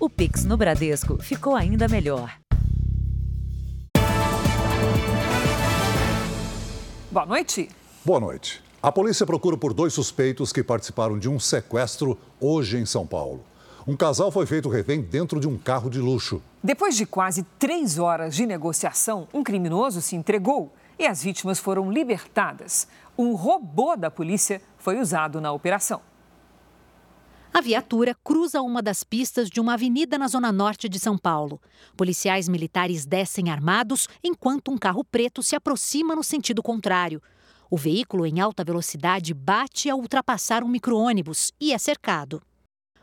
O Pix no Bradesco ficou ainda melhor. Boa noite. Boa noite. A polícia procura por dois suspeitos que participaram de um sequestro hoje em São Paulo. Um casal foi feito refém dentro de um carro de luxo. Depois de quase três horas de negociação, um criminoso se entregou e as vítimas foram libertadas. Um robô da polícia foi usado na operação. A viatura cruza uma das pistas de uma avenida na zona norte de São Paulo. Policiais militares descem armados enquanto um carro preto se aproxima no sentido contrário. O veículo em alta velocidade bate ao ultrapassar um micro-ônibus e é cercado.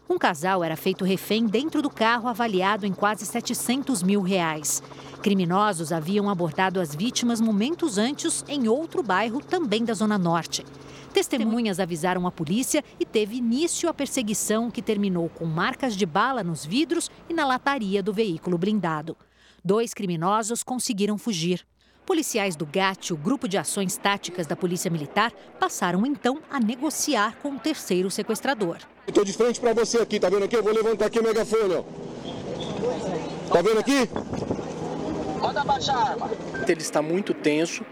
Um casal era feito refém dentro do carro avaliado em quase 700 mil reais. Criminosos haviam abordado as vítimas momentos antes em outro bairro também da Zona Norte. Testemunhas avisaram a polícia e teve início a perseguição que terminou com marcas de bala nos vidros e na lataria do veículo blindado. Dois criminosos conseguiram fugir. Policiais do GAT, o Grupo de Ações Táticas da Polícia Militar, passaram então a negociar com o terceiro sequestrador. Estou de frente para você aqui, tá vendo aqui? Eu vou levantar aqui o megafone, ó. Tá vendo aqui? Pode abaixar a arma. Ele está muito tenso,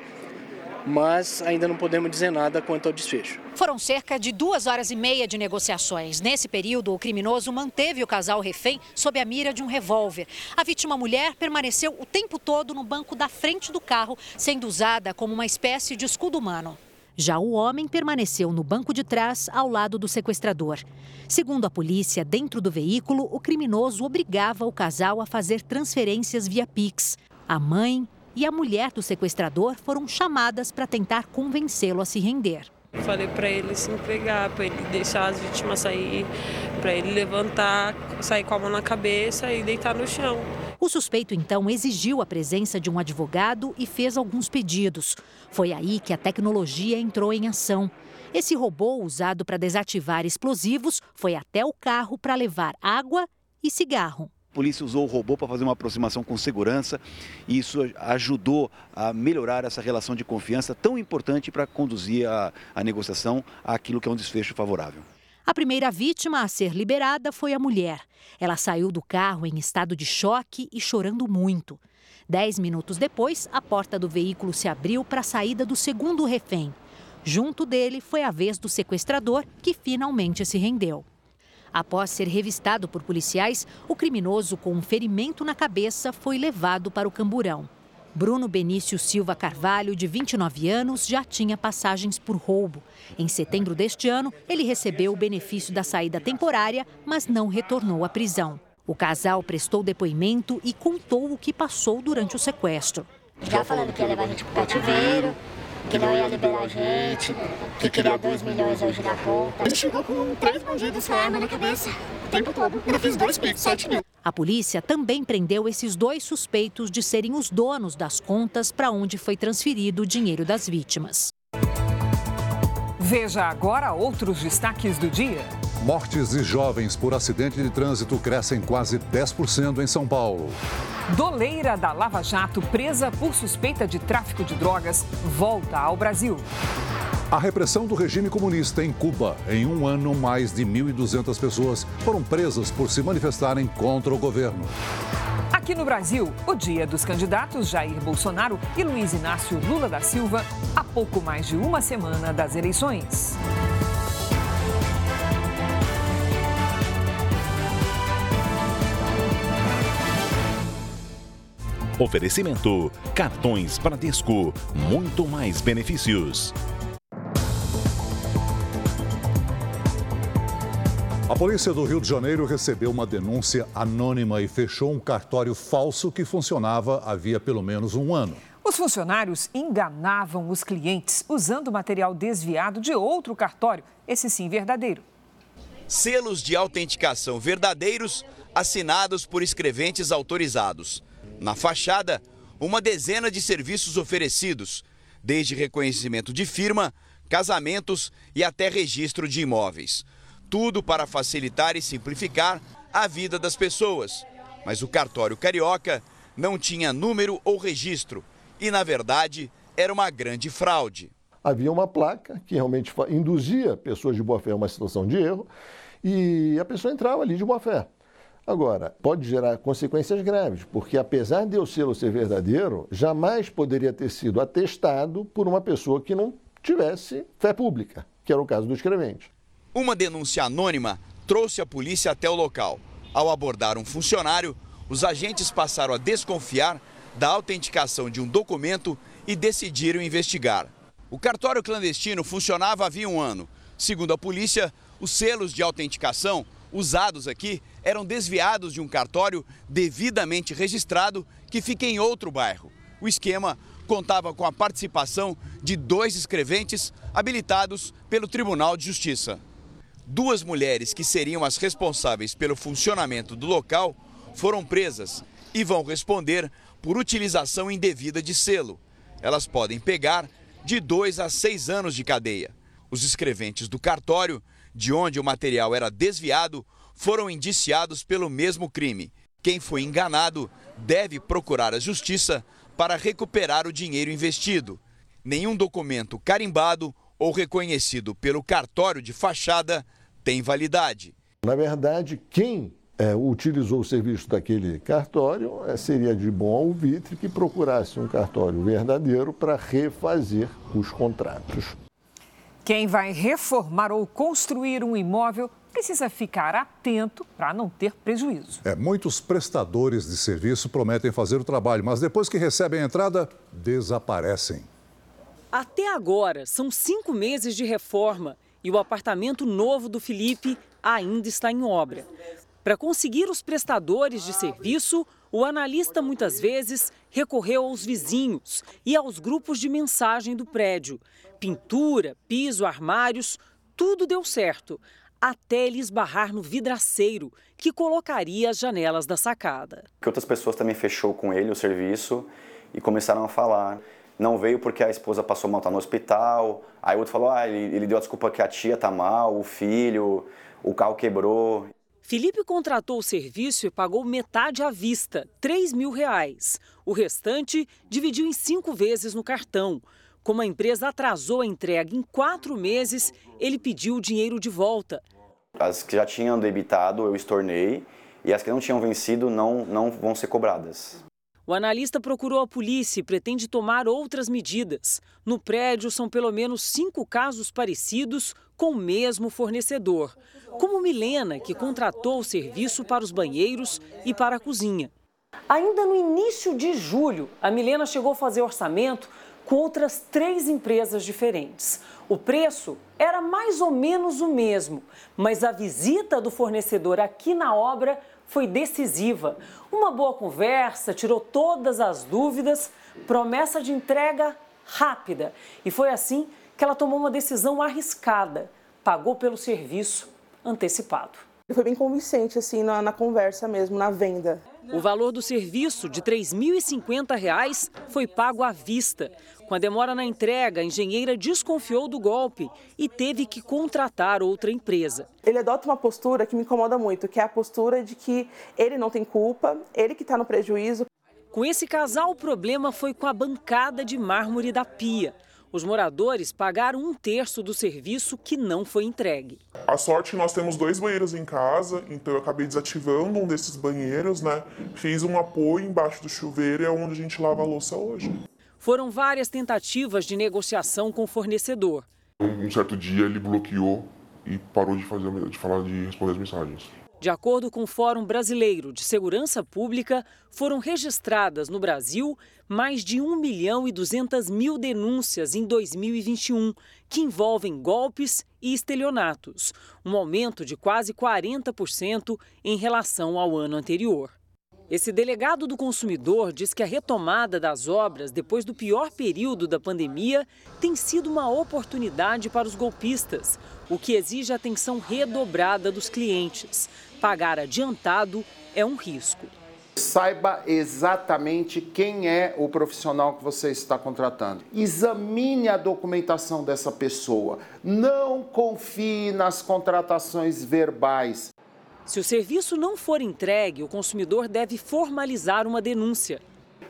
mas ainda não podemos dizer nada quanto ao desfecho. Foram cerca de duas horas e meia de negociações. Nesse período, o criminoso manteve o casal refém sob a mira de um revólver. A vítima mulher permaneceu o tempo todo no banco da frente do carro, sendo usada como uma espécie de escudo humano. Já o homem permaneceu no banco de trás, ao lado do sequestrador. Segundo a polícia, dentro do veículo, o criminoso obrigava o casal a fazer transferências via Pix. A mãe e a mulher do sequestrador foram chamadas para tentar convencê-lo a se render. Falei para ele se entregar, para ele deixar as vítimas sair, para ele levantar, sair com a mão na cabeça e deitar no chão. O suspeito então exigiu a presença de um advogado e fez alguns pedidos. Foi aí que a tecnologia entrou em ação. Esse robô usado para desativar explosivos foi até o carro para levar água e cigarro. A polícia usou o robô para fazer uma aproximação com segurança e isso ajudou a melhorar essa relação de confiança tão importante para conduzir a, a negociação àquilo que é um desfecho favorável. A primeira vítima a ser liberada foi a mulher. Ela saiu do carro em estado de choque e chorando muito. Dez minutos depois, a porta do veículo se abriu para a saída do segundo refém. Junto dele foi a vez do sequestrador, que finalmente se rendeu. Após ser revistado por policiais, o criminoso com um ferimento na cabeça foi levado para o camburão. Bruno Benício Silva Carvalho, de 29 anos, já tinha passagens por roubo. Em setembro deste ano, ele recebeu o benefício da saída temporária, mas não retornou à prisão. O casal prestou depoimento e contou o que passou durante o sequestro. Já falando que ia levar a gente para o cativeiro, que não ia liberar a gente, que queria 2 milhões hoje na conta. Ele chegou com três bandidos com arma na cabeça, o tempo todo. Ainda fiz dois peitos, 7 mil. A polícia também prendeu esses dois suspeitos de serem os donos das contas para onde foi transferido o dinheiro das vítimas. Veja agora outros destaques do dia. Mortes de jovens por acidente de trânsito crescem quase 10% em São Paulo. Doleira da Lava Jato, presa por suspeita de tráfico de drogas, volta ao Brasil. A repressão do regime comunista em Cuba. Em um ano, mais de 1.200 pessoas foram presas por se manifestarem contra o governo. Aqui no Brasil, o dia dos candidatos Jair Bolsonaro e Luiz Inácio Lula da Silva, há pouco mais de uma semana das eleições. Oferecimento: cartões Bradesco, muito mais benefícios. A polícia do Rio de Janeiro recebeu uma denúncia anônima e fechou um cartório falso que funcionava havia pelo menos um ano. Os funcionários enganavam os clientes usando material desviado de outro cartório, esse sim verdadeiro. Selos de autenticação verdadeiros assinados por escreventes autorizados. Na fachada, uma dezena de serviços oferecidos, desde reconhecimento de firma, casamentos e até registro de imóveis. Tudo para facilitar e simplificar a vida das pessoas. Mas o cartório carioca não tinha número ou registro e, na verdade, era uma grande fraude. Havia uma placa que realmente induzia pessoas de boa fé a uma situação de erro e a pessoa entrava ali de boa fé. Agora, pode gerar consequências graves, porque apesar de o selo ser verdadeiro, jamais poderia ter sido atestado por uma pessoa que não tivesse fé pública, que era o caso do escrevente. Uma denúncia anônima trouxe a polícia até o local. Ao abordar um funcionário, os agentes passaram a desconfiar da autenticação de um documento e decidiram investigar. O cartório clandestino funcionava havia um ano. Segundo a polícia, os selos de autenticação usados aqui eram desviados de um cartório devidamente registrado que fica em outro bairro. O esquema contava com a participação de dois escreventes habilitados pelo Tribunal de Justiça. Duas mulheres que seriam as responsáveis pelo funcionamento do local foram presas e vão responder por utilização indevida de selo. Elas podem pegar de dois a seis anos de cadeia. Os escreventes do cartório, de onde o material era desviado, foram indiciados pelo mesmo crime. Quem foi enganado deve procurar a justiça para recuperar o dinheiro investido. Nenhum documento carimbado ou reconhecido pelo cartório de fachada tem validade. Na verdade, quem é, utilizou o serviço daquele cartório é, seria de bom alvitre que procurasse um cartório verdadeiro para refazer os contratos. Quem vai reformar ou construir um imóvel precisa ficar atento para não ter prejuízo. É, muitos prestadores de serviço prometem fazer o trabalho, mas depois que recebem a entrada, desaparecem. Até agora, são cinco meses de reforma e o apartamento novo do Felipe ainda está em obra. Para conseguir os prestadores de serviço, o analista muitas vezes recorreu aos vizinhos e aos grupos de mensagem do prédio. Pintura, piso, armários, tudo deu certo até ele esbarrar no vidraceiro, que colocaria as janelas da sacada. Que outras pessoas também fechou com ele o serviço e começaram a falar. Não veio porque a esposa passou mal, tá no hospital. Aí o outro falou, ah, ele, ele deu a desculpa que a tia tá mal, o filho, o carro quebrou. Felipe contratou o serviço e pagou metade à vista, 3 mil reais. O restante dividiu em cinco vezes no cartão. Como a empresa atrasou a entrega em quatro meses, ele pediu o dinheiro de volta. As que já tinham debitado, eu estornei, e as que não tinham vencido não, não vão ser cobradas. O analista procurou a polícia e pretende tomar outras medidas. No prédio são pelo menos cinco casos parecidos com o mesmo fornecedor, como Milena, que contratou o serviço para os banheiros e para a cozinha. Ainda no início de julho, a Milena chegou a fazer orçamento com outras três empresas diferentes. O preço era mais ou menos o mesmo, mas a visita do fornecedor aqui na obra foi decisiva. Uma boa conversa tirou todas as dúvidas, promessa de entrega rápida. E foi assim que ela tomou uma decisão arriscada: pagou pelo serviço antecipado. Foi bem convincente assim na, na conversa mesmo, na venda. O valor do serviço de R$ 3.050 foi pago à vista. Com a demora na entrega, a engenheira desconfiou do golpe e teve que contratar outra empresa. Ele adota uma postura que me incomoda muito, que é a postura de que ele não tem culpa, ele que está no prejuízo. Com esse casal, o problema foi com a bancada de mármore da pia. Os moradores pagaram um terço do serviço que não foi entregue. A sorte é que nós temos dois banheiros em casa, então eu acabei desativando um desses banheiros, né? Fiz um apoio embaixo do chuveiro e é onde a gente lava a louça hoje. Foram várias tentativas de negociação com o fornecedor. Um certo dia ele bloqueou e parou de, fazer, de falar de responder as mensagens. De acordo com o Fórum Brasileiro de Segurança Pública, foram registradas no Brasil mais de 1 milhão e 200 mil denúncias em 2021, que envolvem golpes e estelionatos, um aumento de quase 40% em relação ao ano anterior. Esse delegado do consumidor diz que a retomada das obras depois do pior período da pandemia tem sido uma oportunidade para os golpistas, o que exige atenção redobrada dos clientes. Pagar adiantado é um risco. Saiba exatamente quem é o profissional que você está contratando. Examine a documentação dessa pessoa. Não confie nas contratações verbais. Se o serviço não for entregue, o consumidor deve formalizar uma denúncia.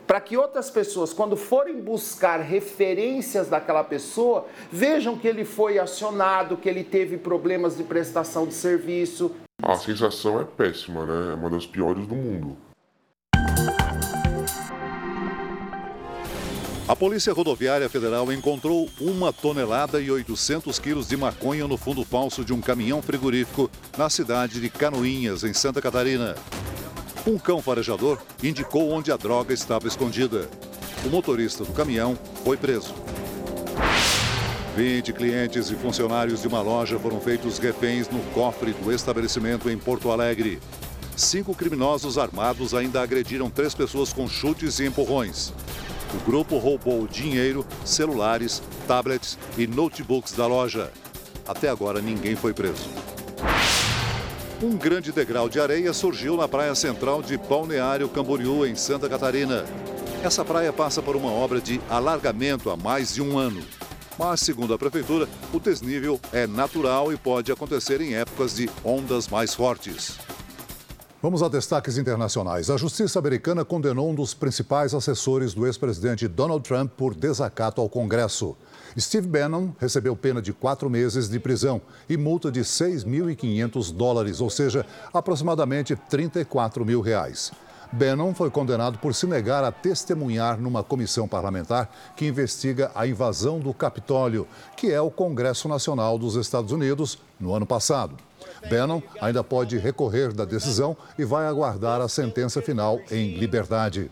Para que outras pessoas, quando forem buscar referências daquela pessoa, vejam que ele foi acionado, que ele teve problemas de prestação de serviço. A sensação é péssima, né? É uma das piores do mundo. A Polícia Rodoviária Federal encontrou uma tonelada e 800 quilos de maconha no fundo falso de um caminhão frigorífico na cidade de Canoinhas, em Santa Catarina. Um cão farejador indicou onde a droga estava escondida. O motorista do caminhão foi preso. 20 clientes e funcionários de uma loja foram feitos reféns no cofre do estabelecimento em Porto Alegre. Cinco criminosos armados ainda agrediram três pessoas com chutes e empurrões. O grupo roubou dinheiro, celulares, tablets e notebooks da loja. Até agora ninguém foi preso. Um grande degrau de areia surgiu na praia central de Balneário Camboriú, em Santa Catarina. Essa praia passa por uma obra de alargamento há mais de um ano. Mas, segundo a prefeitura, o desnível é natural e pode acontecer em épocas de ondas mais fortes. Vamos a destaques internacionais. A justiça americana condenou um dos principais assessores do ex-presidente Donald Trump por desacato ao Congresso. Steve Bannon recebeu pena de quatro meses de prisão e multa de 6.500 dólares, ou seja, aproximadamente 34 mil reais. Bannon foi condenado por se negar a testemunhar numa comissão parlamentar que investiga a invasão do Capitólio, que é o Congresso Nacional dos Estados Unidos, no ano passado. Bannon ainda pode recorrer da decisão e vai aguardar a sentença final em liberdade.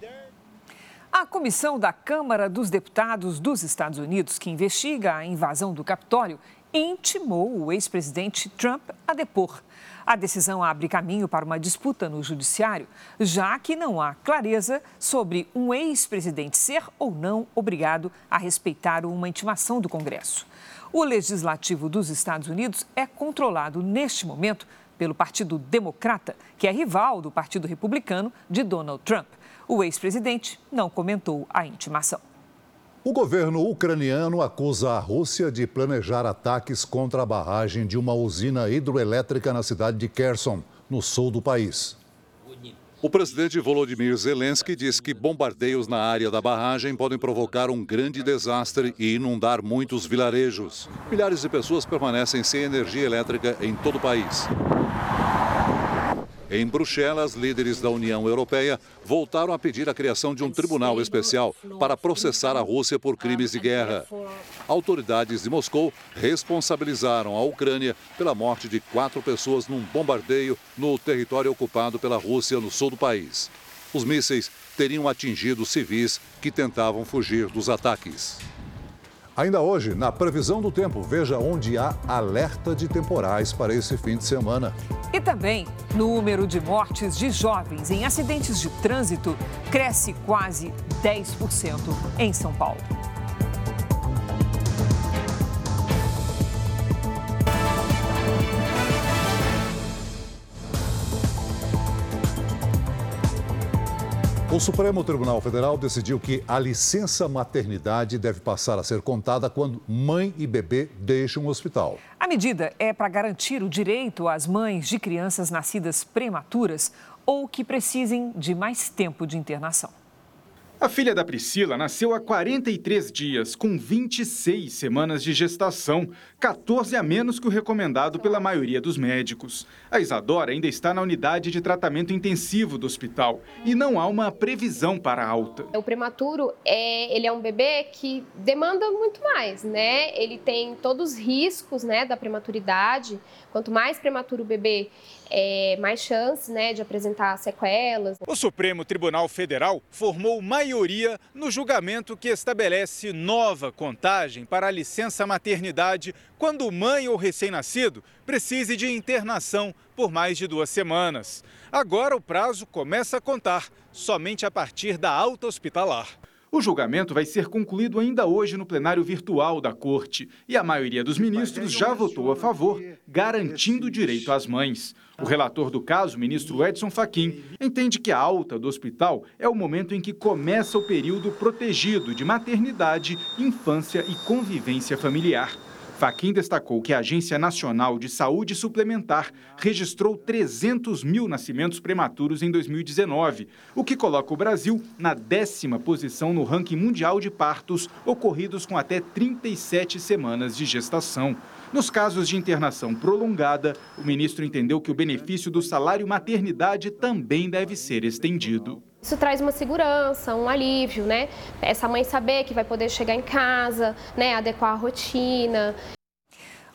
A comissão da Câmara dos Deputados dos Estados Unidos, que investiga a invasão do Capitólio, intimou o ex-presidente Trump a depor. A decisão abre caminho para uma disputa no judiciário, já que não há clareza sobre um ex-presidente ser ou não obrigado a respeitar uma intimação do Congresso. O legislativo dos Estados Unidos é controlado neste momento pelo Partido Democrata, que é rival do Partido Republicano de Donald Trump. O ex-presidente não comentou a intimação. O governo ucraniano acusa a Rússia de planejar ataques contra a barragem de uma usina hidroelétrica na cidade de Kherson, no sul do país. O presidente Volodymyr Zelensky diz que bombardeios na área da barragem podem provocar um grande desastre e inundar muitos vilarejos. Milhares de pessoas permanecem sem energia elétrica em todo o país. Em Bruxelas, líderes da União Europeia voltaram a pedir a criação de um tribunal especial para processar a Rússia por crimes de guerra. Autoridades de Moscou responsabilizaram a Ucrânia pela morte de quatro pessoas num bombardeio no território ocupado pela Rússia no sul do país. Os mísseis teriam atingido civis que tentavam fugir dos ataques. Ainda hoje, na previsão do tempo, veja onde há alerta de temporais para esse fim de semana. E também, número de mortes de jovens em acidentes de trânsito cresce quase 10% em São Paulo. O Supremo Tribunal Federal decidiu que a licença maternidade deve passar a ser contada quando mãe e bebê deixam o hospital. A medida é para garantir o direito às mães de crianças nascidas prematuras ou que precisem de mais tempo de internação. A filha da Priscila nasceu há 43 dias, com 26 semanas de gestação, 14 a menos que o recomendado pela maioria dos médicos. A Isadora ainda está na unidade de tratamento intensivo do hospital e não há uma previsão para alta. O prematuro é, ele é um bebê que demanda muito mais, né? Ele tem todos os riscos, né, da prematuridade. Quanto mais prematuro o bebê, é, mais chances né, de apresentar sequelas. O Supremo Tribunal Federal formou maioria no julgamento que estabelece nova contagem para a licença maternidade quando mãe ou recém-nascido precise de internação por mais de duas semanas. Agora o prazo começa a contar somente a partir da alta hospitalar. O julgamento vai ser concluído ainda hoje no plenário virtual da Corte e a maioria dos ministros já votou a favor, garantindo o direito às mães. O relator do caso, ministro Edson Fachin, entende que a alta do hospital é o momento em que começa o período protegido de maternidade, infância e convivência familiar. Faquim destacou que a Agência Nacional de Saúde Suplementar registrou 300 mil nascimentos prematuros em 2019, o que coloca o Brasil na décima posição no ranking mundial de partos ocorridos com até 37 semanas de gestação. Nos casos de internação prolongada, o ministro entendeu que o benefício do salário maternidade também deve ser estendido. Isso traz uma segurança, um alívio, né? Essa mãe saber que vai poder chegar em casa, né? Adequar a rotina.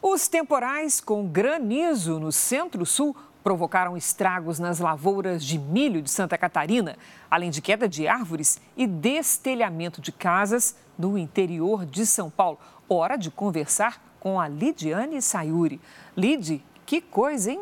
Os temporais com granizo no centro-sul provocaram estragos nas lavouras de milho de Santa Catarina, além de queda de árvores e destelhamento de casas no interior de São Paulo. Hora de conversar com a Lidiane Sayuri. Lid, que coisa, hein?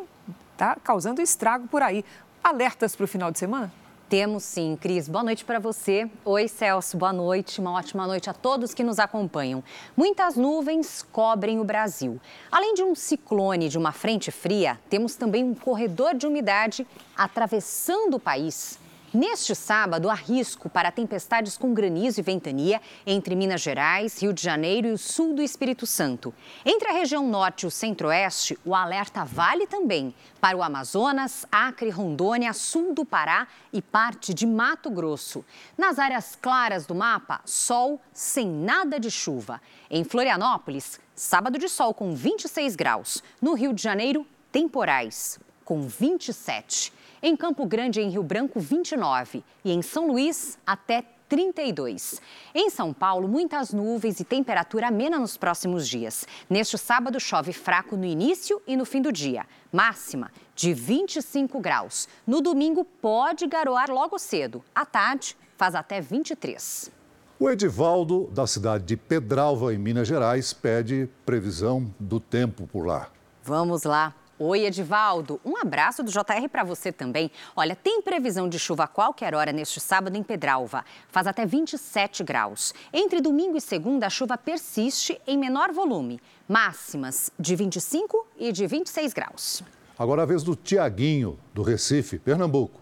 Tá causando estrago por aí. Alertas para o final de semana? Temos sim, Cris. Boa noite para você. Oi, Celso. Boa noite. Uma ótima noite a todos que nos acompanham. Muitas nuvens cobrem o Brasil. Além de um ciclone de uma frente fria, temos também um corredor de umidade atravessando o país. Neste sábado, há risco para tempestades com granizo e ventania entre Minas Gerais, Rio de Janeiro e o sul do Espírito Santo. Entre a região norte e o centro-oeste, o alerta vale também para o Amazonas, Acre, Rondônia, sul do Pará e parte de Mato Grosso. Nas áreas claras do mapa, sol sem nada de chuva. Em Florianópolis, sábado de sol com 26 graus. No Rio de Janeiro, temporais com 27. Em Campo Grande, em Rio Branco, 29. E em São Luís, até 32. Em São Paulo, muitas nuvens e temperatura amena nos próximos dias. Neste sábado, chove fraco no início e no fim do dia. Máxima de 25 graus. No domingo, pode garoar logo cedo. À tarde, faz até 23. O Edivaldo, da cidade de Pedralva, em Minas Gerais, pede previsão do tempo por lá. Vamos lá. Oi, Edivaldo. Um abraço do JR para você também. Olha, tem previsão de chuva a qualquer hora neste sábado em Pedralva. Faz até 27 graus. Entre domingo e segunda, a chuva persiste em menor volume. Máximas de 25 e de 26 graus. Agora a vez do Tiaguinho, do Recife, Pernambuco.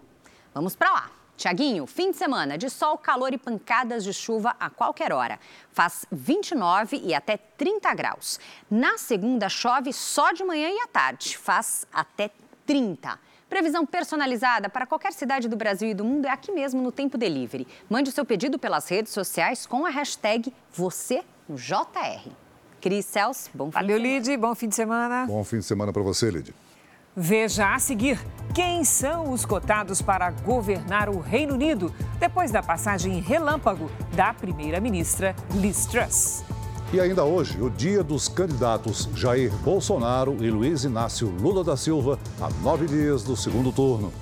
Vamos para lá. Tiaguinho, fim de semana de sol, calor e pancadas de chuva a qualquer hora. Faz 29 e até 30 graus. Na segunda, chove só de manhã e à tarde. Faz até 30. Previsão personalizada para qualquer cidade do Brasil e do mundo é aqui mesmo no Tempo Delivery. Mande o seu pedido pelas redes sociais com a hashtag você no JR. Cris Celso, bom fim Valeu, de semana. Lid. Bom fim de semana. Bom fim de semana para você, Lid. Veja a seguir quem são os cotados para governar o Reino Unido depois da passagem relâmpago da primeira-ministra Liz Truss. E ainda hoje, o dia dos candidatos Jair Bolsonaro e Luiz Inácio Lula da Silva, a nove dias do segundo turno.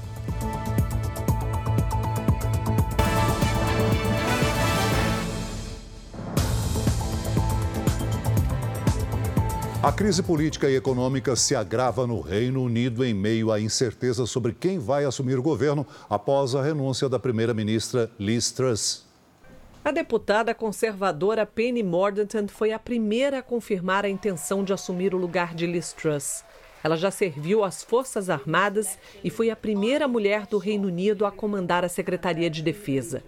A crise política e econômica se agrava no Reino Unido em meio à incerteza sobre quem vai assumir o governo após a renúncia da primeira-ministra Liz Truss. A deputada conservadora Penny Mordaunt foi a primeira a confirmar a intenção de assumir o lugar de Liz Truss. Ela já serviu às Forças Armadas e foi a primeira mulher do Reino Unido a comandar a Secretaria de Defesa.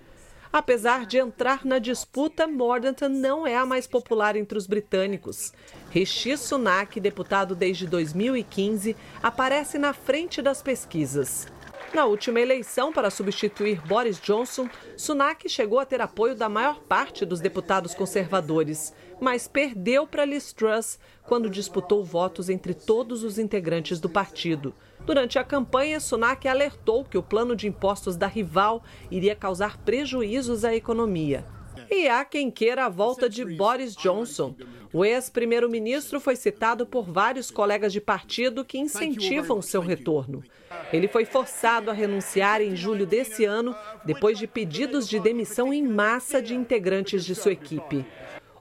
Apesar de entrar na disputa, Mordaunt não é a mais popular entre os britânicos. Rishi Sunak, deputado desde 2015, aparece na frente das pesquisas. Na última eleição para substituir Boris Johnson, Sunak chegou a ter apoio da maior parte dos deputados conservadores, mas perdeu para Liz Truss quando disputou votos entre todos os integrantes do partido. Durante a campanha, Sunak alertou que o plano de impostos da rival iria causar prejuízos à economia. E há quem queira a volta de Boris Johnson. O ex-primeiro-ministro foi citado por vários colegas de partido que incentivam seu retorno. Ele foi forçado a renunciar em julho desse ano, depois de pedidos de demissão em massa de integrantes de sua equipe.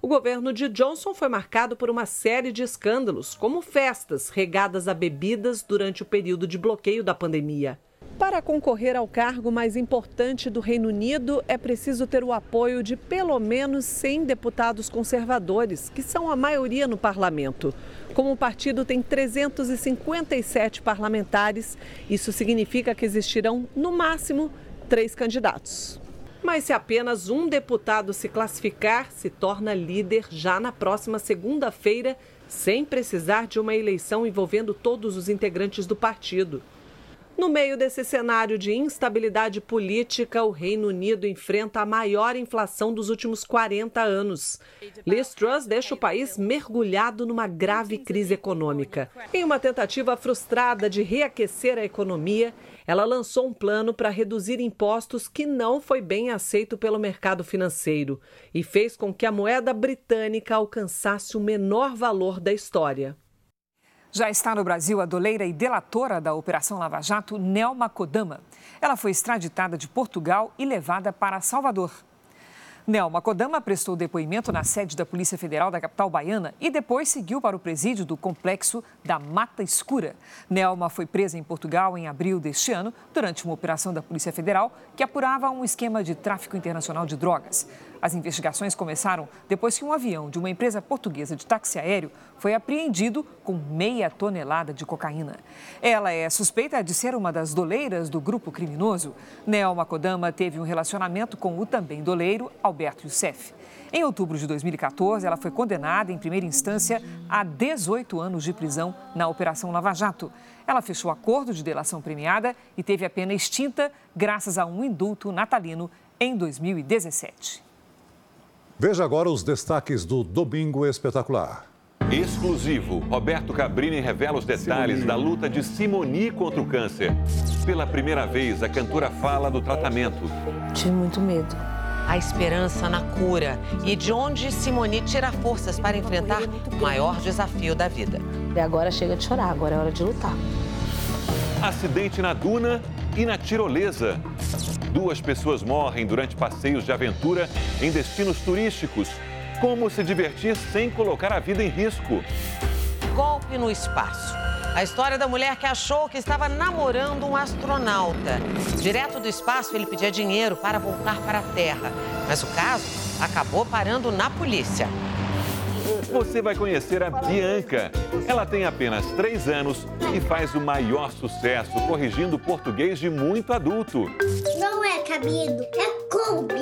O governo de Johnson foi marcado por uma série de escândalos, como festas regadas a bebidas durante o período de bloqueio da pandemia. Para concorrer ao cargo mais importante do Reino Unido, é preciso ter o apoio de pelo menos 100 deputados conservadores, que são a maioria no parlamento. Como o partido tem 357 parlamentares, isso significa que existirão, no máximo, três candidatos. Mas se apenas um deputado se classificar, se torna líder já na próxima segunda-feira, sem precisar de uma eleição envolvendo todos os integrantes do partido. No meio desse cenário de instabilidade política, o Reino Unido enfrenta a maior inflação dos últimos 40 anos. Liz Truss deixa o país mergulhado numa grave crise econômica. Em uma tentativa frustrada de reaquecer a economia, ela lançou um plano para reduzir impostos que não foi bem aceito pelo mercado financeiro e fez com que a moeda britânica alcançasse o menor valor da história. Já está no Brasil a doleira e delatora da Operação Lava Jato, Nelma Kodama. Ela foi extraditada de Portugal e levada para Salvador. Nelma Kodama prestou depoimento na sede da Polícia Federal da capital baiana e depois seguiu para o presídio do complexo da Mata Escura. Nelma foi presa em Portugal em abril deste ano, durante uma operação da Polícia Federal que apurava um esquema de tráfico internacional de drogas. As investigações começaram depois que um avião de uma empresa portuguesa de táxi aéreo foi apreendido com meia tonelada de cocaína. Ela é suspeita de ser uma das doleiras do grupo criminoso. Nelma Kodama teve um relacionamento com o também doleiro Alberto Youssef. Em outubro de 2014, ela foi condenada em primeira instância a 18 anos de prisão na Operação Lava Jato. Ela fechou acordo de delação premiada e teve a pena extinta graças a um indulto natalino em 2017. Veja agora os destaques do Domingo Espetacular. Exclusivo, Roberto Cabrini revela os detalhes Simoni. da luta de Simoni contra o câncer. Pela primeira vez, a cantora fala do tratamento. Tive muito medo. A esperança na cura e de onde Simoni tira forças para enfrentar o maior desafio da vida. E agora chega de chorar, agora é hora de lutar. Acidente na duna e na tirolesa. Duas pessoas morrem durante passeios de aventura em destinos turísticos. Como se divertir sem colocar a vida em risco? Golpe no espaço. A história da mulher que achou que estava namorando um astronauta. Direto do espaço, ele pedia dinheiro para voltar para a Terra. Mas o caso acabou parando na polícia você vai conhecer a Bianca. Ela tem apenas 3 anos e faz o maior sucesso corrigindo português de muito adulto. Não é cabido, é coube.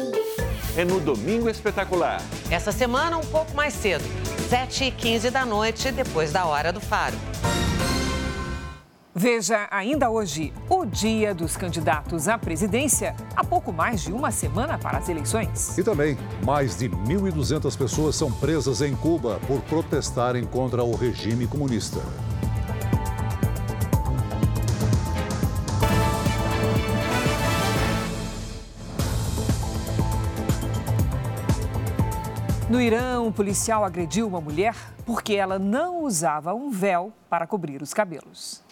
É no Domingo Espetacular. Essa semana um pouco mais cedo, 7h15 da noite, depois da hora do faro. Veja ainda hoje o dia dos candidatos à presidência, há pouco mais de uma semana para as eleições. E também, mais de 1.200 pessoas são presas em Cuba por protestarem contra o regime comunista. No Irã, um policial agrediu uma mulher porque ela não usava um véu para cobrir os cabelos.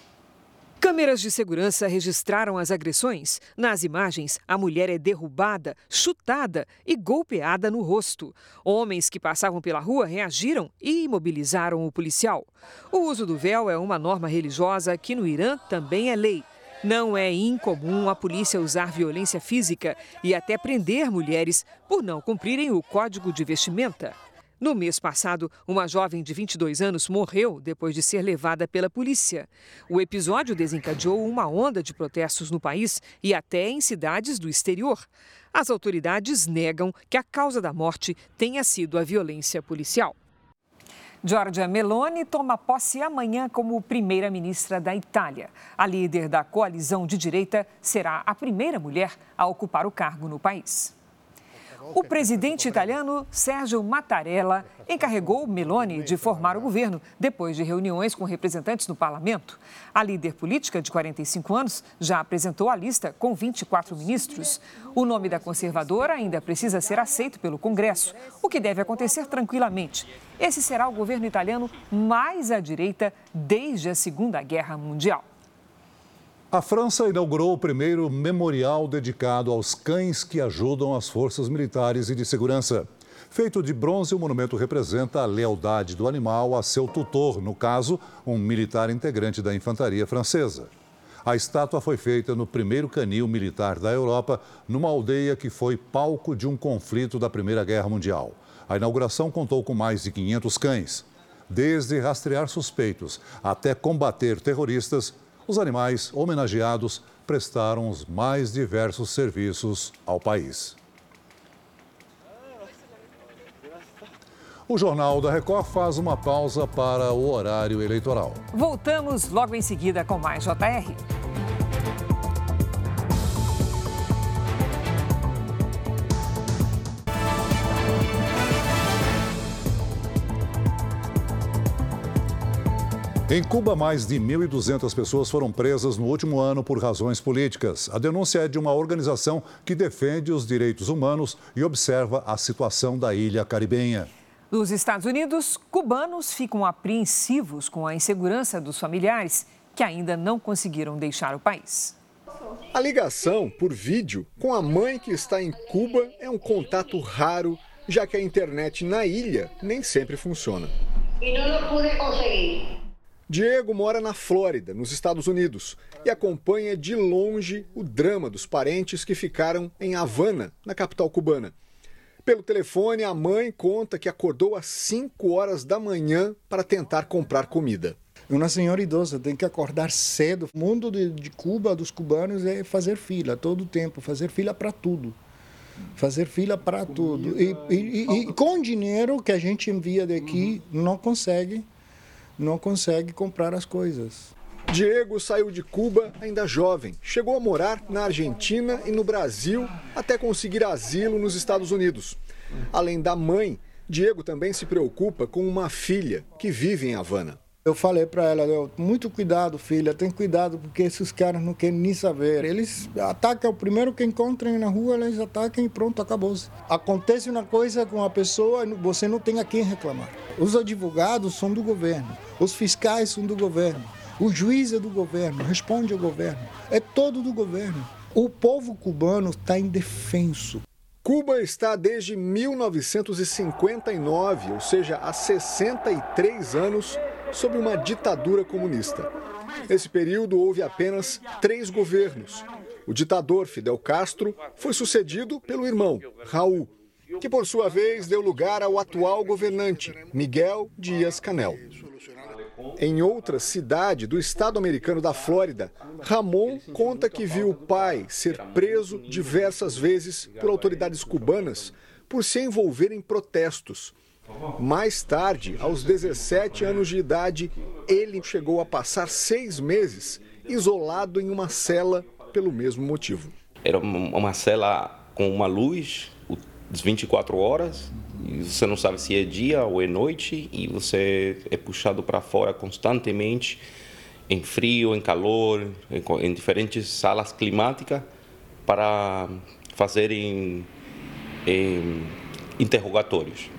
Câmeras de segurança registraram as agressões. Nas imagens, a mulher é derrubada, chutada e golpeada no rosto. Homens que passavam pela rua reagiram e imobilizaram o policial. O uso do véu é uma norma religiosa que no Irã também é lei. Não é incomum a polícia usar violência física e até prender mulheres por não cumprirem o código de vestimenta. No mês passado, uma jovem de 22 anos morreu depois de ser levada pela polícia. O episódio desencadeou uma onda de protestos no país e até em cidades do exterior. As autoridades negam que a causa da morte tenha sido a violência policial. Giorgia Meloni toma posse amanhã como primeira-ministra da Itália. A líder da coalizão de direita será a primeira mulher a ocupar o cargo no país. O presidente italiano Sérgio Mattarella encarregou Meloni de formar o governo depois de reuniões com representantes no parlamento. A líder política, de 45 anos, já apresentou a lista com 24 ministros. O nome da conservadora ainda precisa ser aceito pelo Congresso, o que deve acontecer tranquilamente. Esse será o governo italiano mais à direita desde a Segunda Guerra Mundial. A França inaugurou o primeiro memorial dedicado aos cães que ajudam as forças militares e de segurança. Feito de bronze, o monumento representa a lealdade do animal a seu tutor, no caso, um militar integrante da infantaria francesa. A estátua foi feita no primeiro canil militar da Europa, numa aldeia que foi palco de um conflito da Primeira Guerra Mundial. A inauguração contou com mais de 500 cães. Desde rastrear suspeitos até combater terroristas, os animais homenageados prestaram os mais diversos serviços ao país. O Jornal da Record faz uma pausa para o horário eleitoral. Voltamos logo em seguida com mais JR. Em Cuba, mais de 1.200 pessoas foram presas no último ano por razões políticas. A denúncia é de uma organização que defende os direitos humanos e observa a situação da ilha caribenha. Nos Estados Unidos, cubanos ficam apreensivos com a insegurança dos familiares que ainda não conseguiram deixar o país. A ligação por vídeo com a mãe que está em Cuba é um contato raro, já que a internet na ilha nem sempre funciona. E não pude conseguir. Diego mora na Flórida, nos Estados Unidos, e acompanha de longe o drama dos parentes que ficaram em Havana, na capital cubana. Pelo telefone, a mãe conta que acordou às 5 horas da manhã para tentar comprar comida. Uma senhora idosa tem que acordar cedo. O mundo de, de Cuba, dos cubanos, é fazer fila todo tempo, fazer fila para tudo. Fazer fila para tudo. E, e, e, e com dinheiro que a gente envia daqui, não consegue não consegue comprar as coisas. Diego saiu de Cuba ainda jovem. Chegou a morar na Argentina e no Brasil até conseguir asilo nos Estados Unidos. Além da mãe, Diego também se preocupa com uma filha que vive em Havana. Eu falei para ela, muito cuidado, filha, tem cuidado porque esses caras não querem nem saber. Eles atacam o primeiro que encontrem na rua, eles atacam e pronto, acabou-se. Acontece uma coisa com a pessoa, você não tem a quem reclamar. Os advogados são do governo, os fiscais são do governo, o juiz é do governo, responde ao governo, é todo do governo. O povo cubano está indefenso. Cuba está desde 1959, ou seja, há 63 anos, sob uma ditadura comunista. Nesse período houve apenas três governos. O ditador Fidel Castro foi sucedido pelo irmão, Raul, que por sua vez deu lugar ao atual governante, Miguel Dias-Canel. Em outra cidade do estado americano da Flórida, Ramon conta que viu o pai ser preso diversas vezes por autoridades cubanas por se envolver em protestos. Mais tarde, aos 17 anos de idade, ele chegou a passar seis meses isolado em uma cela pelo mesmo motivo. Era uma cela com uma luz 24 horas, você não sabe se é dia ou é noite, e você é puxado para fora constantemente, em frio, em calor, em, em diferentes salas climáticas, para fazerem em, interrogatórios.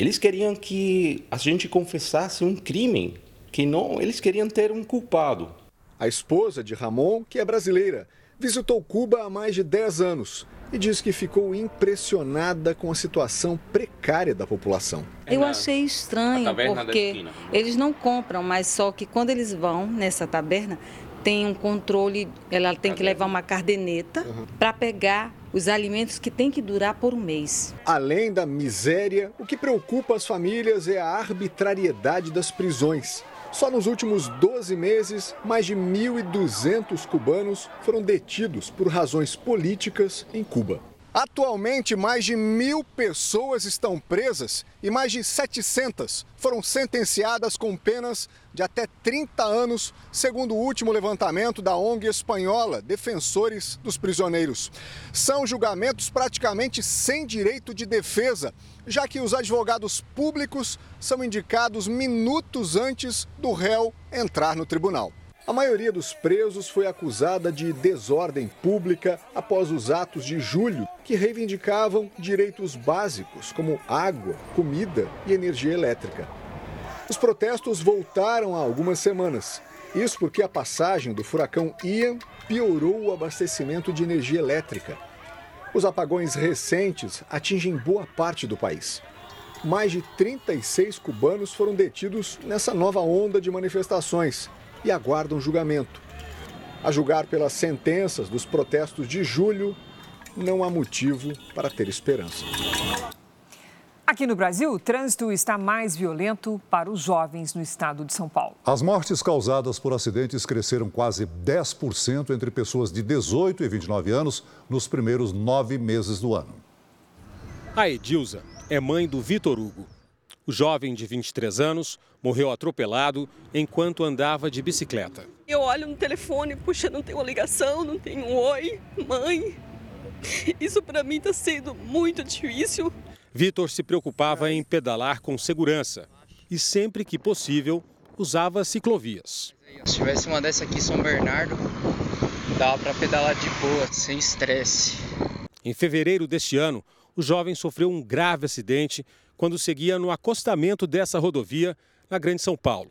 Eles queriam que a gente confessasse um crime, que não, eles queriam ter um culpado. A esposa de Ramon, que é brasileira, visitou Cuba há mais de 10 anos e diz que ficou impressionada com a situação precária da população. Eu achei estranho porque eles não compram, mas só que quando eles vão nessa taberna, tem um controle, ela tem que levar uma cardeneta uhum. para pegar os alimentos que tem que durar por um mês. Além da miséria, o que preocupa as famílias é a arbitrariedade das prisões. Só nos últimos 12 meses, mais de 1.200 cubanos foram detidos por razões políticas em Cuba. Atualmente, mais de mil pessoas estão presas e mais de 700 foram sentenciadas com penas de até 30 anos, segundo o último levantamento da ONG espanhola Defensores dos Prisioneiros. São julgamentos praticamente sem direito de defesa, já que os advogados públicos são indicados minutos antes do réu entrar no tribunal. A maioria dos presos foi acusada de desordem pública após os atos de julho, que reivindicavam direitos básicos como água, comida e energia elétrica. Os protestos voltaram há algumas semanas. Isso porque a passagem do furacão Ian piorou o abastecimento de energia elétrica. Os apagões recentes atingem boa parte do país. Mais de 36 cubanos foram detidos nessa nova onda de manifestações e aguardam julgamento. A julgar pelas sentenças dos protestos de julho, não há motivo para ter esperança. Aqui no Brasil, o trânsito está mais violento para os jovens no estado de São Paulo. As mortes causadas por acidentes cresceram quase 10% entre pessoas de 18 e 29 anos nos primeiros nove meses do ano. A Edilza é mãe do Vitor Hugo. O jovem de 23 anos morreu atropelado enquanto andava de bicicleta. Eu olho no telefone, puxa, não tem uma ligação, não tem um oi, mãe. Isso para mim está sendo muito difícil. Vitor se preocupava em pedalar com segurança e, sempre que possível, usava ciclovias. Se tivesse uma dessa aqui em São Bernardo, dava para pedalar de boa, sem estresse. Em fevereiro deste ano, o jovem sofreu um grave acidente quando seguia no acostamento dessa rodovia na Grande São Paulo.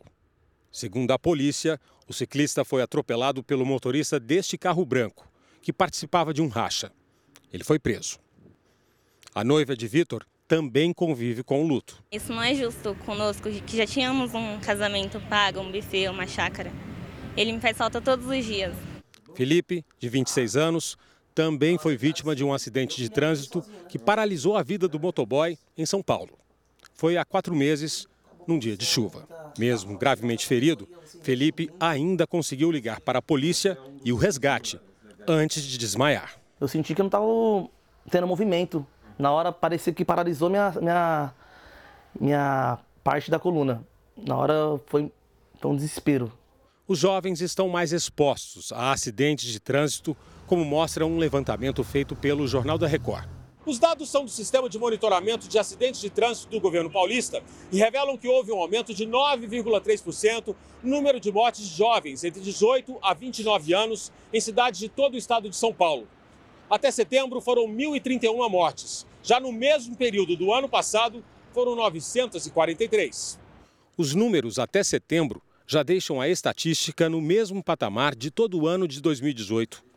Segundo a polícia, o ciclista foi atropelado pelo motorista deste carro branco, que participava de um racha. Ele foi preso. A noiva de Vitor também convive com o luto. Isso não é justo conosco, que já tínhamos um casamento pago, um buffet, uma chácara. Ele me faz falta todos os dias. Felipe, de 26 anos, também foi vítima de um acidente de trânsito que paralisou a vida do motoboy em São Paulo. Foi há quatro meses, num dia de chuva. Mesmo gravemente ferido, Felipe ainda conseguiu ligar para a polícia e o resgate antes de desmaiar. Eu senti que eu não estava tendo movimento. Na hora parecia que paralisou minha, minha, minha parte da coluna. Na hora foi, foi um desespero. Os jovens estão mais expostos a acidentes de trânsito, como mostra um levantamento feito pelo Jornal da Record. Os dados são do Sistema de Monitoramento de Acidentes de Trânsito do governo paulista e revelam que houve um aumento de 9,3% no número de mortes de jovens entre 18 a 29 anos em cidades de todo o estado de São Paulo. Até setembro foram 1.031 mortes. Já no mesmo período do ano passado, foram 943. Os números até setembro já deixam a estatística no mesmo patamar de todo o ano de 2018.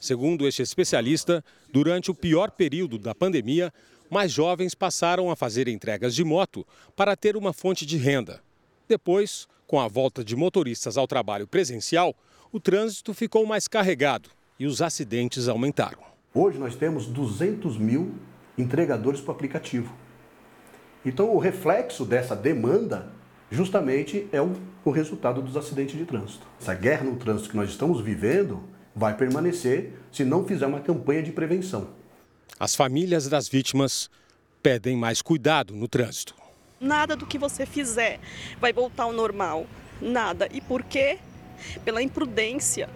Segundo este especialista, durante o pior período da pandemia, mais jovens passaram a fazer entregas de moto para ter uma fonte de renda. Depois, com a volta de motoristas ao trabalho presencial, o trânsito ficou mais carregado e os acidentes aumentaram. Hoje nós temos 200 mil entregadores para aplicativo. Então, o reflexo dessa demanda justamente é o resultado dos acidentes de trânsito. Essa guerra no trânsito que nós estamos vivendo vai permanecer se não fizer uma campanha de prevenção. As famílias das vítimas pedem mais cuidado no trânsito. Nada do que você fizer vai voltar ao normal. Nada. E por quê? Pela imprudência,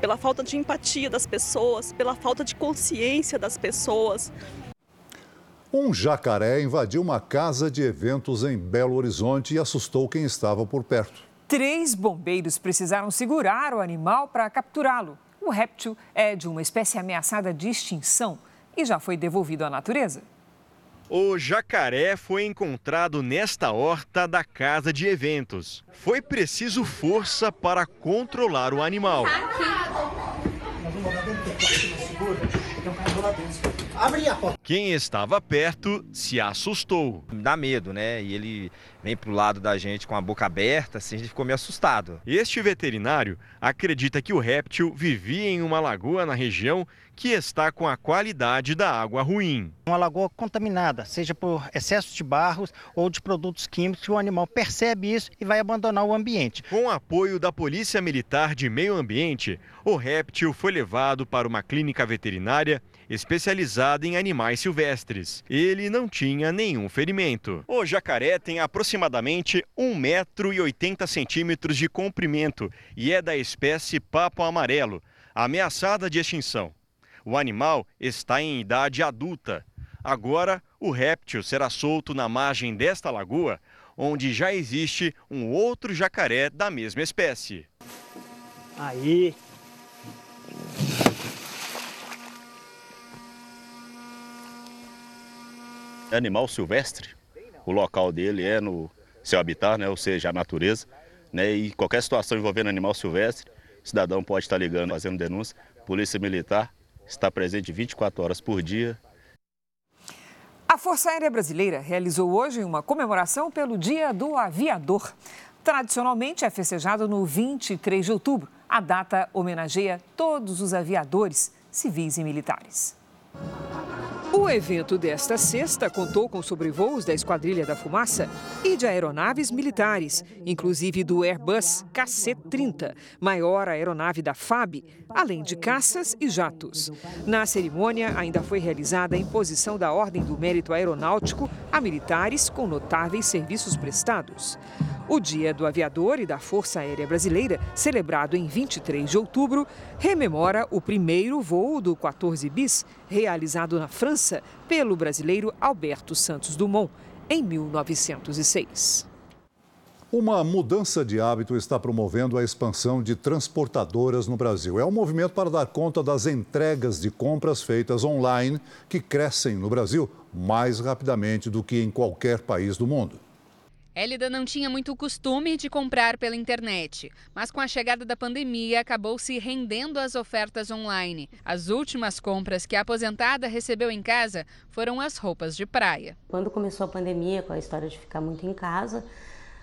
pela falta de empatia das pessoas, pela falta de consciência das pessoas. Um jacaré invadiu uma casa de eventos em Belo Horizonte e assustou quem estava por perto. Três bombeiros precisaram segurar o animal para capturá-lo. O réptil é de uma espécie ameaçada de extinção e já foi devolvido à natureza. O jacaré foi encontrado nesta horta da casa de eventos. Foi preciso força para controlar o animal. Quem estava perto se assustou. Dá medo, né? E ele vem pro lado da gente com a boca aberta, assim, a gente ficou meio assustado. Este veterinário acredita que o réptil vivia em uma lagoa na região que está com a qualidade da água ruim. Uma lagoa contaminada, seja por excesso de barros ou de produtos químicos, o animal percebe isso e vai abandonar o ambiente. Com apoio da Polícia Militar de Meio Ambiente, o réptil foi levado para uma clínica veterinária especializada em animais silvestres. Ele não tinha nenhum ferimento. O jacaré tem aproximadamente 1,80 metro de comprimento e é da espécie papo amarelo, ameaçada de extinção. O animal está em idade adulta. Agora, o réptil será solto na margem desta lagoa, onde já existe um outro jacaré da mesma espécie. Aí. Animal silvestre, o local dele é no seu habitat, né, ou seja, a natureza. Né, e qualquer situação envolvendo animal silvestre, o cidadão pode estar ligando, fazendo denúncia. Polícia Militar está presente 24 horas por dia. A Força Aérea Brasileira realizou hoje uma comemoração pelo Dia do Aviador. Tradicionalmente é festejado no 23 de outubro. A data homenageia todos os aviadores, civis e militares. O evento desta sexta contou com sobrevoos da Esquadrilha da Fumaça e de aeronaves militares, inclusive do Airbus KC-30, maior aeronave da FAB, além de caças e jatos. Na cerimônia, ainda foi realizada a imposição da Ordem do Mérito Aeronáutico a militares com notáveis serviços prestados. O Dia do Aviador e da Força Aérea Brasileira, celebrado em 23 de outubro, rememora o primeiro voo do 14 bis, realizado na França pelo brasileiro Alberto Santos Dumont, em 1906. Uma mudança de hábito está promovendo a expansão de transportadoras no Brasil. É um movimento para dar conta das entregas de compras feitas online que crescem no Brasil mais rapidamente do que em qualquer país do mundo. Élida não tinha muito costume de comprar pela internet, mas com a chegada da pandemia acabou se rendendo às ofertas online. As últimas compras que a aposentada recebeu em casa foram as roupas de praia. Quando começou a pandemia, com a história de ficar muito em casa,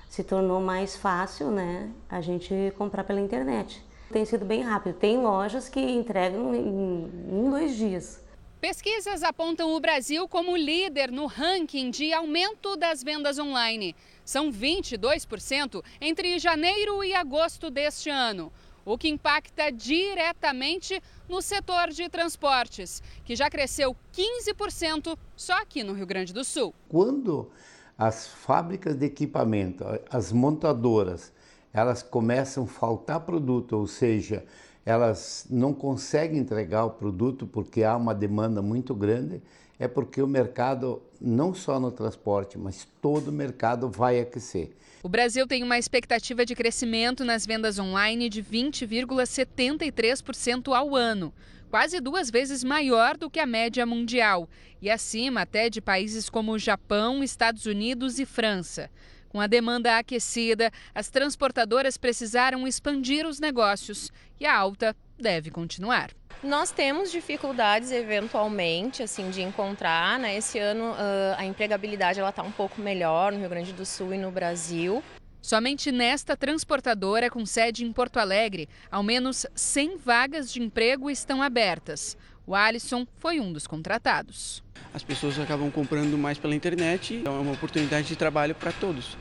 se tornou mais fácil, né, a gente comprar pela internet. Tem sido bem rápido. Tem lojas que entregam em um, dois dias. Pesquisas apontam o Brasil como líder no ranking de aumento das vendas online. São 22% entre janeiro e agosto deste ano, o que impacta diretamente no setor de transportes, que já cresceu 15% só aqui no Rio Grande do Sul. Quando as fábricas de equipamento, as montadoras, elas começam a faltar produto, ou seja, elas não conseguem entregar o produto porque há uma demanda muito grande, é porque o mercado, não só no transporte, mas todo o mercado vai aquecer. O Brasil tem uma expectativa de crescimento nas vendas online de 20,73% ao ano, quase duas vezes maior do que a média mundial e acima até de países como Japão, Estados Unidos e França. Com a demanda aquecida, as transportadoras precisaram expandir os negócios e a alta deve continuar. Nós temos dificuldades eventualmente assim de encontrar, né? Esse ano uh, a empregabilidade ela está um pouco melhor no Rio Grande do Sul e no Brasil. Somente nesta transportadora com sede em Porto Alegre, ao menos 100 vagas de emprego estão abertas. O Alisson foi um dos contratados. As pessoas acabam comprando mais pela internet, então é uma oportunidade de trabalho para todos.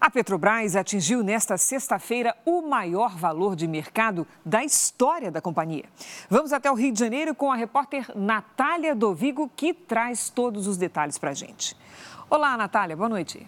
A Petrobras atingiu nesta sexta-feira o maior valor de mercado da história da companhia. Vamos até o Rio de Janeiro com a repórter Natália Dovigo, que traz todos os detalhes para a gente. Olá, Natália, boa noite.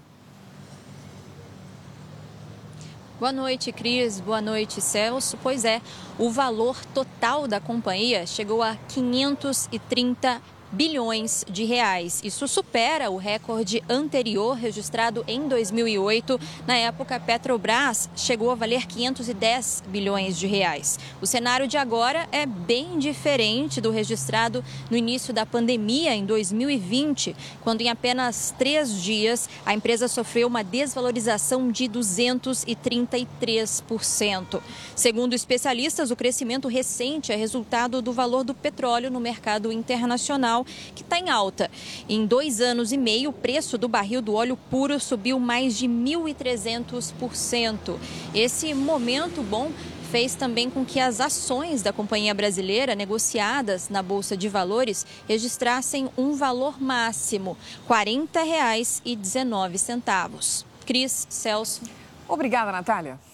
Boa noite, Cris. Boa noite, Celso. Pois é, o valor total da companhia chegou a 530 bilhões de reais. Isso supera o recorde anterior registrado em 2008. Na época, a Petrobras chegou a valer 510 bilhões de reais. O cenário de agora é bem diferente do registrado no início da pandemia em 2020, quando em apenas três dias a empresa sofreu uma desvalorização de 233%. Segundo especialistas, o crescimento recente é resultado do valor do petróleo no mercado internacional que está em alta. Em dois anos e meio, o preço do barril do óleo puro subiu mais de 1.300%. Esse momento bom fez também com que as ações da companhia brasileira negociadas na Bolsa de Valores registrassem um valor máximo, R$ 40,19. Cris, Celso. Obrigada, Natália.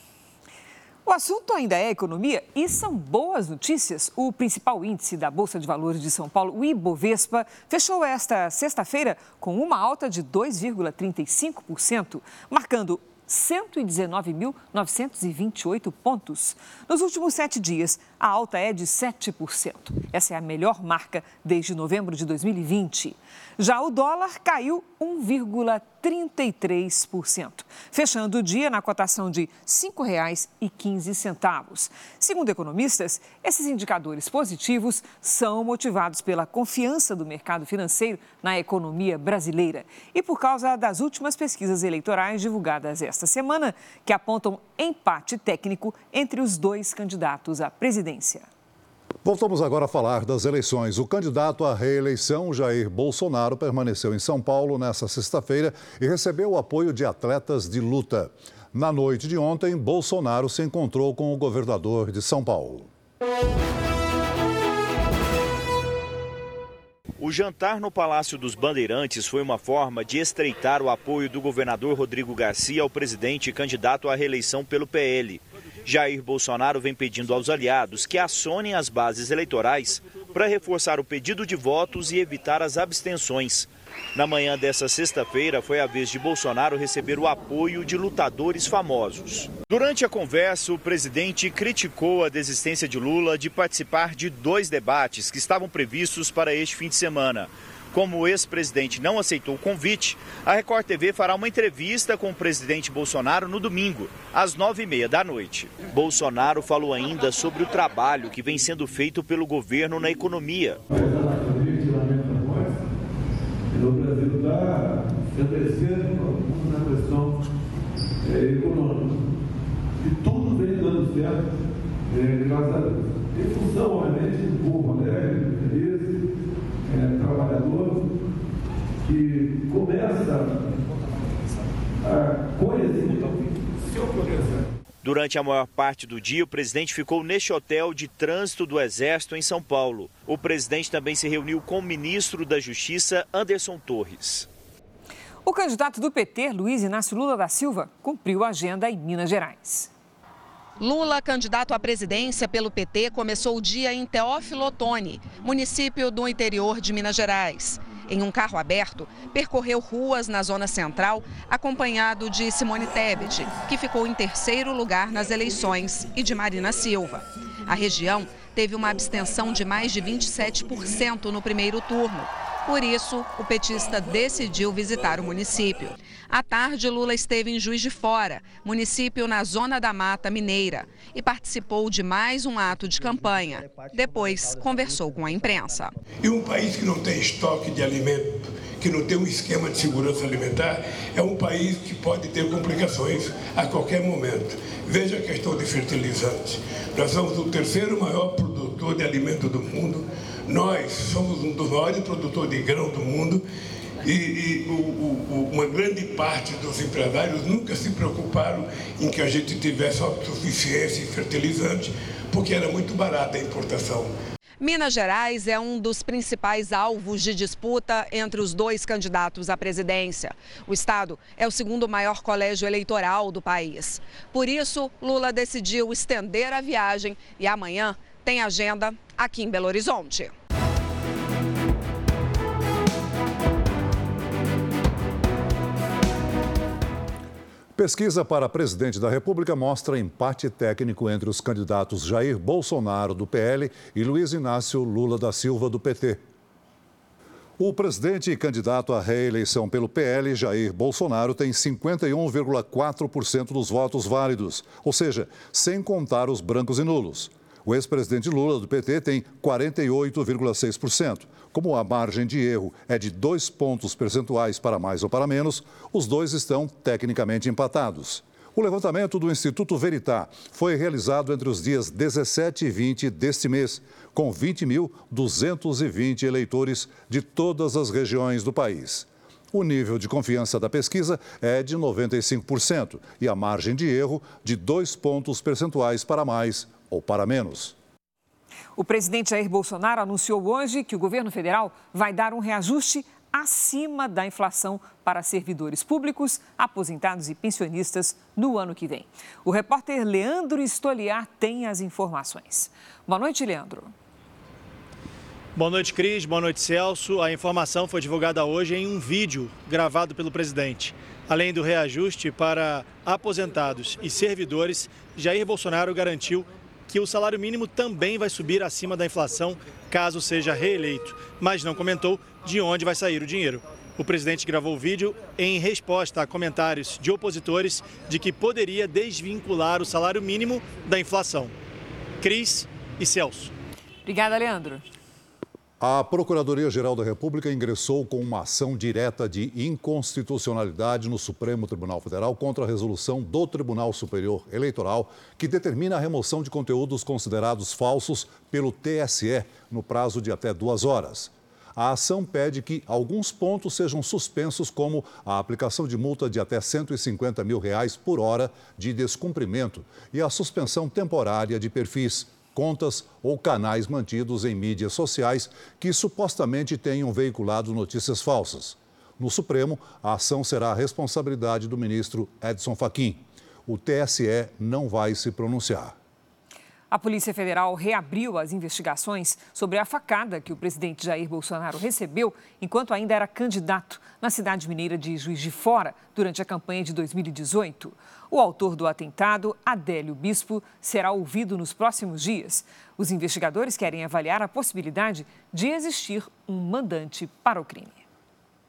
O assunto ainda é economia e são boas notícias. O principal índice da Bolsa de Valores de São Paulo, o Ibovespa, fechou esta sexta-feira com uma alta de 2,35%, marcando 119.928 pontos. Nos últimos sete dias, a alta é de 7%. Essa é a melhor marca desde novembro de 2020. Já o dólar caiu 1,33%, fechando o dia na cotação de R$ 5,15. Segundo economistas, esses indicadores positivos são motivados pela confiança do mercado financeiro na economia brasileira e por causa das últimas pesquisas eleitorais divulgadas esta semana, que apontam empate técnico entre os dois candidatos à presidência. Voltamos agora a falar das eleições. O candidato à reeleição, Jair Bolsonaro, permaneceu em São Paulo nesta sexta-feira e recebeu o apoio de atletas de luta. Na noite de ontem, Bolsonaro se encontrou com o governador de São Paulo. O jantar no Palácio dos Bandeirantes foi uma forma de estreitar o apoio do governador Rodrigo Garcia ao presidente candidato à reeleição pelo PL. Jair Bolsonaro vem pedindo aos aliados que acionem as bases eleitorais para reforçar o pedido de votos e evitar as abstenções. Na manhã dessa sexta-feira, foi a vez de Bolsonaro receber o apoio de lutadores famosos. Durante a conversa, o presidente criticou a desistência de Lula de participar de dois debates que estavam previstos para este fim de semana Como o ex-presidente não aceitou o convite, a Record TV fará uma entrevista com o presidente Bolsonaro no domingo, às nove e meia da noite. Bolsonaro falou ainda sobre o trabalho que vem sendo feito pelo governo na economia. Econômica. E tudo vem dando certo, é, graças a Deus. Em função, obviamente, do povo alegre, que começa a potencial. Durante a maior parte do dia, o presidente ficou neste hotel de trânsito do Exército em São Paulo. O presidente também se reuniu com o ministro da Justiça, Anderson Torres. O candidato do PT, Luiz Inácio Lula da Silva, cumpriu a agenda em Minas Gerais. Lula, candidato à presidência pelo PT, começou o dia em Teófilo Otoni, município do interior de Minas Gerais. Em um carro aberto, percorreu ruas na zona central, acompanhado de Simone Tebet, que ficou em terceiro lugar nas eleições, e de Marina Silva. A região teve uma abstenção de mais de 27% no primeiro turno. Por isso, o petista decidiu visitar o município. À tarde, Lula esteve em Juiz de Fora, município na Zona da Mata Mineira, e participou de mais um ato de campanha. Depois, conversou com a imprensa. E um país que não tem estoque de alimento, que não tem um esquema de segurança alimentar, é um país que pode ter complicações a qualquer momento. Veja a questão de fertilizantes. Nós somos o terceiro maior produtor de alimento do mundo. Nós somos um dos maiores produtores de grão do mundo e, e o, o, uma grande parte dos empresários nunca se preocuparam em que a gente tivesse autossuficiência em fertilizante, porque era muito barata a importação. Minas Gerais é um dos principais alvos de disputa entre os dois candidatos à presidência. O estado é o segundo maior colégio eleitoral do país. Por isso, Lula decidiu estender a viagem e amanhã tem agenda aqui em Belo Horizonte. Pesquisa para presidente da República mostra empate técnico entre os candidatos Jair Bolsonaro, do PL, e Luiz Inácio Lula da Silva, do PT. O presidente e candidato à reeleição pelo PL, Jair Bolsonaro, tem 51,4% dos votos válidos, ou seja, sem contar os brancos e nulos. O ex-presidente Lula, do PT, tem 48,6%. Como a margem de erro é de dois pontos percentuais para mais ou para menos, os dois estão tecnicamente empatados. O levantamento do Instituto Veritá foi realizado entre os dias 17 e 20 deste mês, com 20.220 eleitores de todas as regiões do país. O nível de confiança da pesquisa é de 95% e a margem de erro de dois pontos percentuais para mais ou para menos. O presidente Jair Bolsonaro anunciou hoje que o governo federal vai dar um reajuste acima da inflação para servidores públicos, aposentados e pensionistas no ano que vem. O repórter Leandro Stoliar tem as informações. Boa noite, Leandro. Boa noite, Cris. Boa noite, Celso. A informação foi divulgada hoje em um vídeo gravado pelo presidente. Além do reajuste para aposentados e servidores, Jair Bolsonaro garantiu que o salário mínimo também vai subir acima da inflação caso seja reeleito, mas não comentou de onde vai sair o dinheiro. O presidente gravou o vídeo em resposta a comentários de opositores de que poderia desvincular o salário mínimo da inflação. Cris e Celso. Obrigada, Leandro. A Procuradoria-Geral da República ingressou com uma ação direta de inconstitucionalidade no Supremo Tribunal Federal contra a resolução do Tribunal Superior Eleitoral que determina a remoção de conteúdos considerados falsos pelo TSE no prazo de até duas horas. A ação pede que alguns pontos sejam suspensos, como a aplicação de multa de até 150 mil reais por hora de descumprimento e a suspensão temporária de perfis contas ou canais mantidos em mídias sociais que supostamente tenham veiculado notícias falsas. No Supremo, a ação será a responsabilidade do ministro Edson Fachin. O TSE não vai se pronunciar. A Polícia Federal reabriu as investigações sobre a facada que o presidente Jair Bolsonaro recebeu enquanto ainda era candidato na cidade mineira de Juiz de Fora durante a campanha de 2018. O autor do atentado, Adélio Bispo, será ouvido nos próximos dias. Os investigadores querem avaliar a possibilidade de existir um mandante para o crime.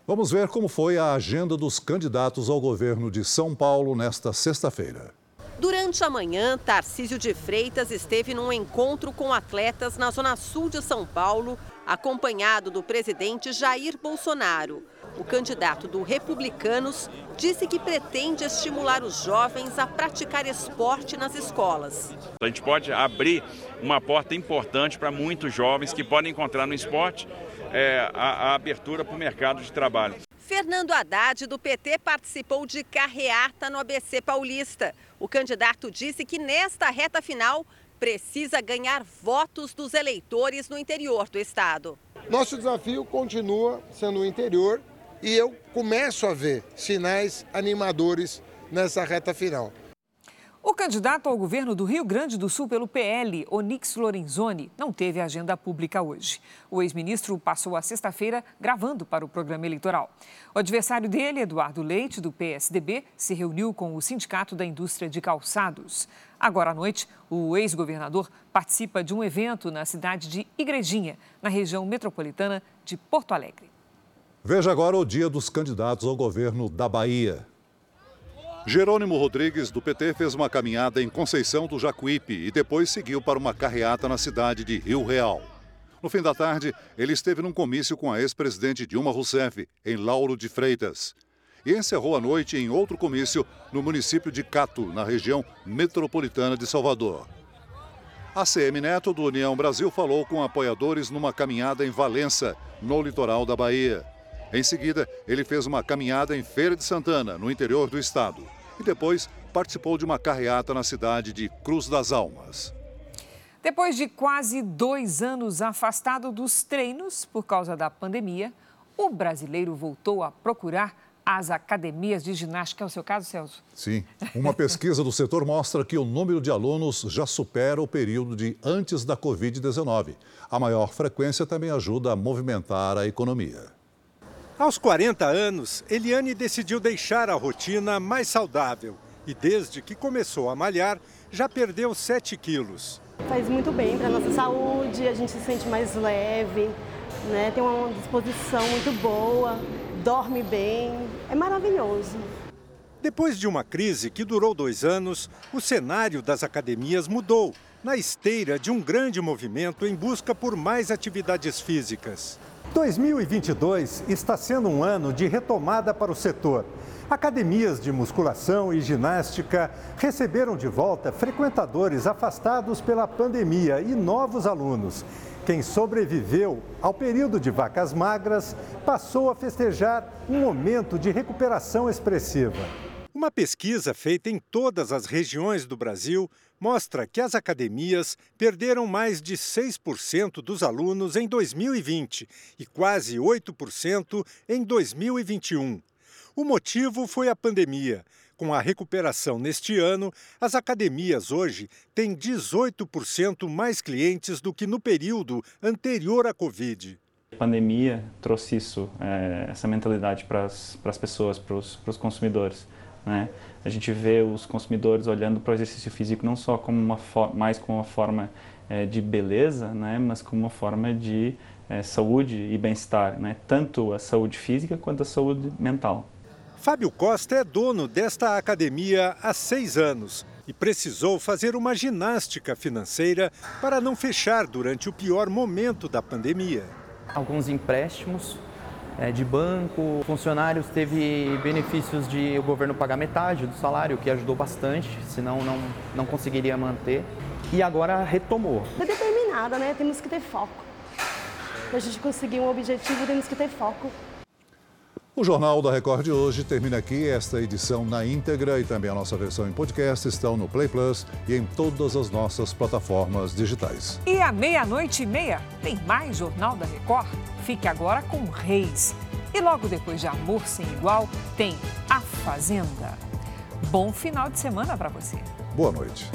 Vamos ver como foi a agenda dos candidatos ao governo de São Paulo nesta sexta-feira. Durante a manhã, Tarcísio de Freitas esteve num encontro com atletas na zona sul de São Paulo, acompanhado do presidente Jair Bolsonaro. O candidato do Republicanos disse que pretende estimular os jovens a praticar esporte nas escolas. A gente pode abrir uma porta importante para muitos jovens que podem encontrar no esporte é, a, a abertura para o mercado de trabalho. Fernando Haddad, do PT, participou de carreata no ABC Paulista. O candidato disse que nesta reta final precisa ganhar votos dos eleitores no interior do estado. Nosso desafio continua sendo o interior e eu começo a ver sinais animadores nessa reta final. O candidato ao governo do Rio Grande do Sul pelo PL, Onix Lorenzoni, não teve agenda pública hoje. O ex-ministro passou a sexta-feira gravando para o programa eleitoral. O adversário dele, Eduardo Leite, do PSDB, se reuniu com o Sindicato da Indústria de Calçados. Agora à noite, o ex-governador participa de um evento na cidade de Igrejinha, na região metropolitana de Porto Alegre. Veja agora o dia dos candidatos ao governo da Bahia. Jerônimo Rodrigues, do PT, fez uma caminhada em Conceição do Jacuípe e depois seguiu para uma carreata na cidade de Rio Real. No fim da tarde, ele esteve num comício com a ex-presidente Dilma Rousseff, em Lauro de Freitas. E encerrou a noite em outro comício no município de Cato, na região metropolitana de Salvador. A CM Neto, do União Brasil, falou com apoiadores numa caminhada em Valença, no litoral da Bahia. Em seguida, ele fez uma caminhada em Feira de Santana, no interior do estado e depois participou de uma carreata na cidade de Cruz das Almas. Depois de quase dois anos afastado dos treinos por causa da pandemia, o brasileiro voltou a procurar as academias de ginástica. É o seu caso, Celso? Sim. Uma pesquisa do setor mostra que o número de alunos já supera o período de antes da Covid-19. A maior frequência também ajuda a movimentar a economia. Aos 40 anos, Eliane decidiu deixar a rotina mais saudável e desde que começou a malhar, já perdeu 7 quilos. Faz muito bem para a nossa saúde, a gente se sente mais leve, né? tem uma disposição muito boa, dorme bem, é maravilhoso. Depois de uma crise que durou dois anos, o cenário das academias mudou, na esteira de um grande movimento em busca por mais atividades físicas. 2022 está sendo um ano de retomada para o setor. Academias de musculação e ginástica receberam de volta frequentadores afastados pela pandemia e novos alunos. Quem sobreviveu ao período de vacas magras passou a festejar um momento de recuperação expressiva. Uma pesquisa feita em todas as regiões do Brasil mostra que as academias perderam mais de 6% dos alunos em 2020 e quase 8% em 2021. O motivo foi a pandemia. Com a recuperação neste ano, as academias hoje têm 18% mais clientes do que no período anterior à Covid. A pandemia trouxe isso, é, essa mentalidade para as pessoas, para os consumidores. Né? A gente vê os consumidores olhando para o exercício físico não só como uma mais como uma forma é, de beleza, né? mas como uma forma de é, saúde e bem-estar, né? tanto a saúde física quanto a saúde mental. Fábio Costa é dono desta academia há seis anos e precisou fazer uma ginástica financeira para não fechar durante o pior momento da pandemia. Alguns empréstimos de banco, funcionários teve benefícios de o governo pagar metade do salário, o que ajudou bastante, senão não, não conseguiria manter. E agora retomou. É determinada, né? Temos que ter foco. Para a gente conseguir um objetivo, temos que ter foco. O Jornal da Record de hoje termina aqui. Esta edição na íntegra e também a nossa versão em podcast estão no Play Plus e em todas as nossas plataformas digitais. E à meia-noite e meia tem mais Jornal da Record. Fique agora com Reis. E logo depois de Amor Sem Igual tem A Fazenda. Bom final de semana para você. Boa noite.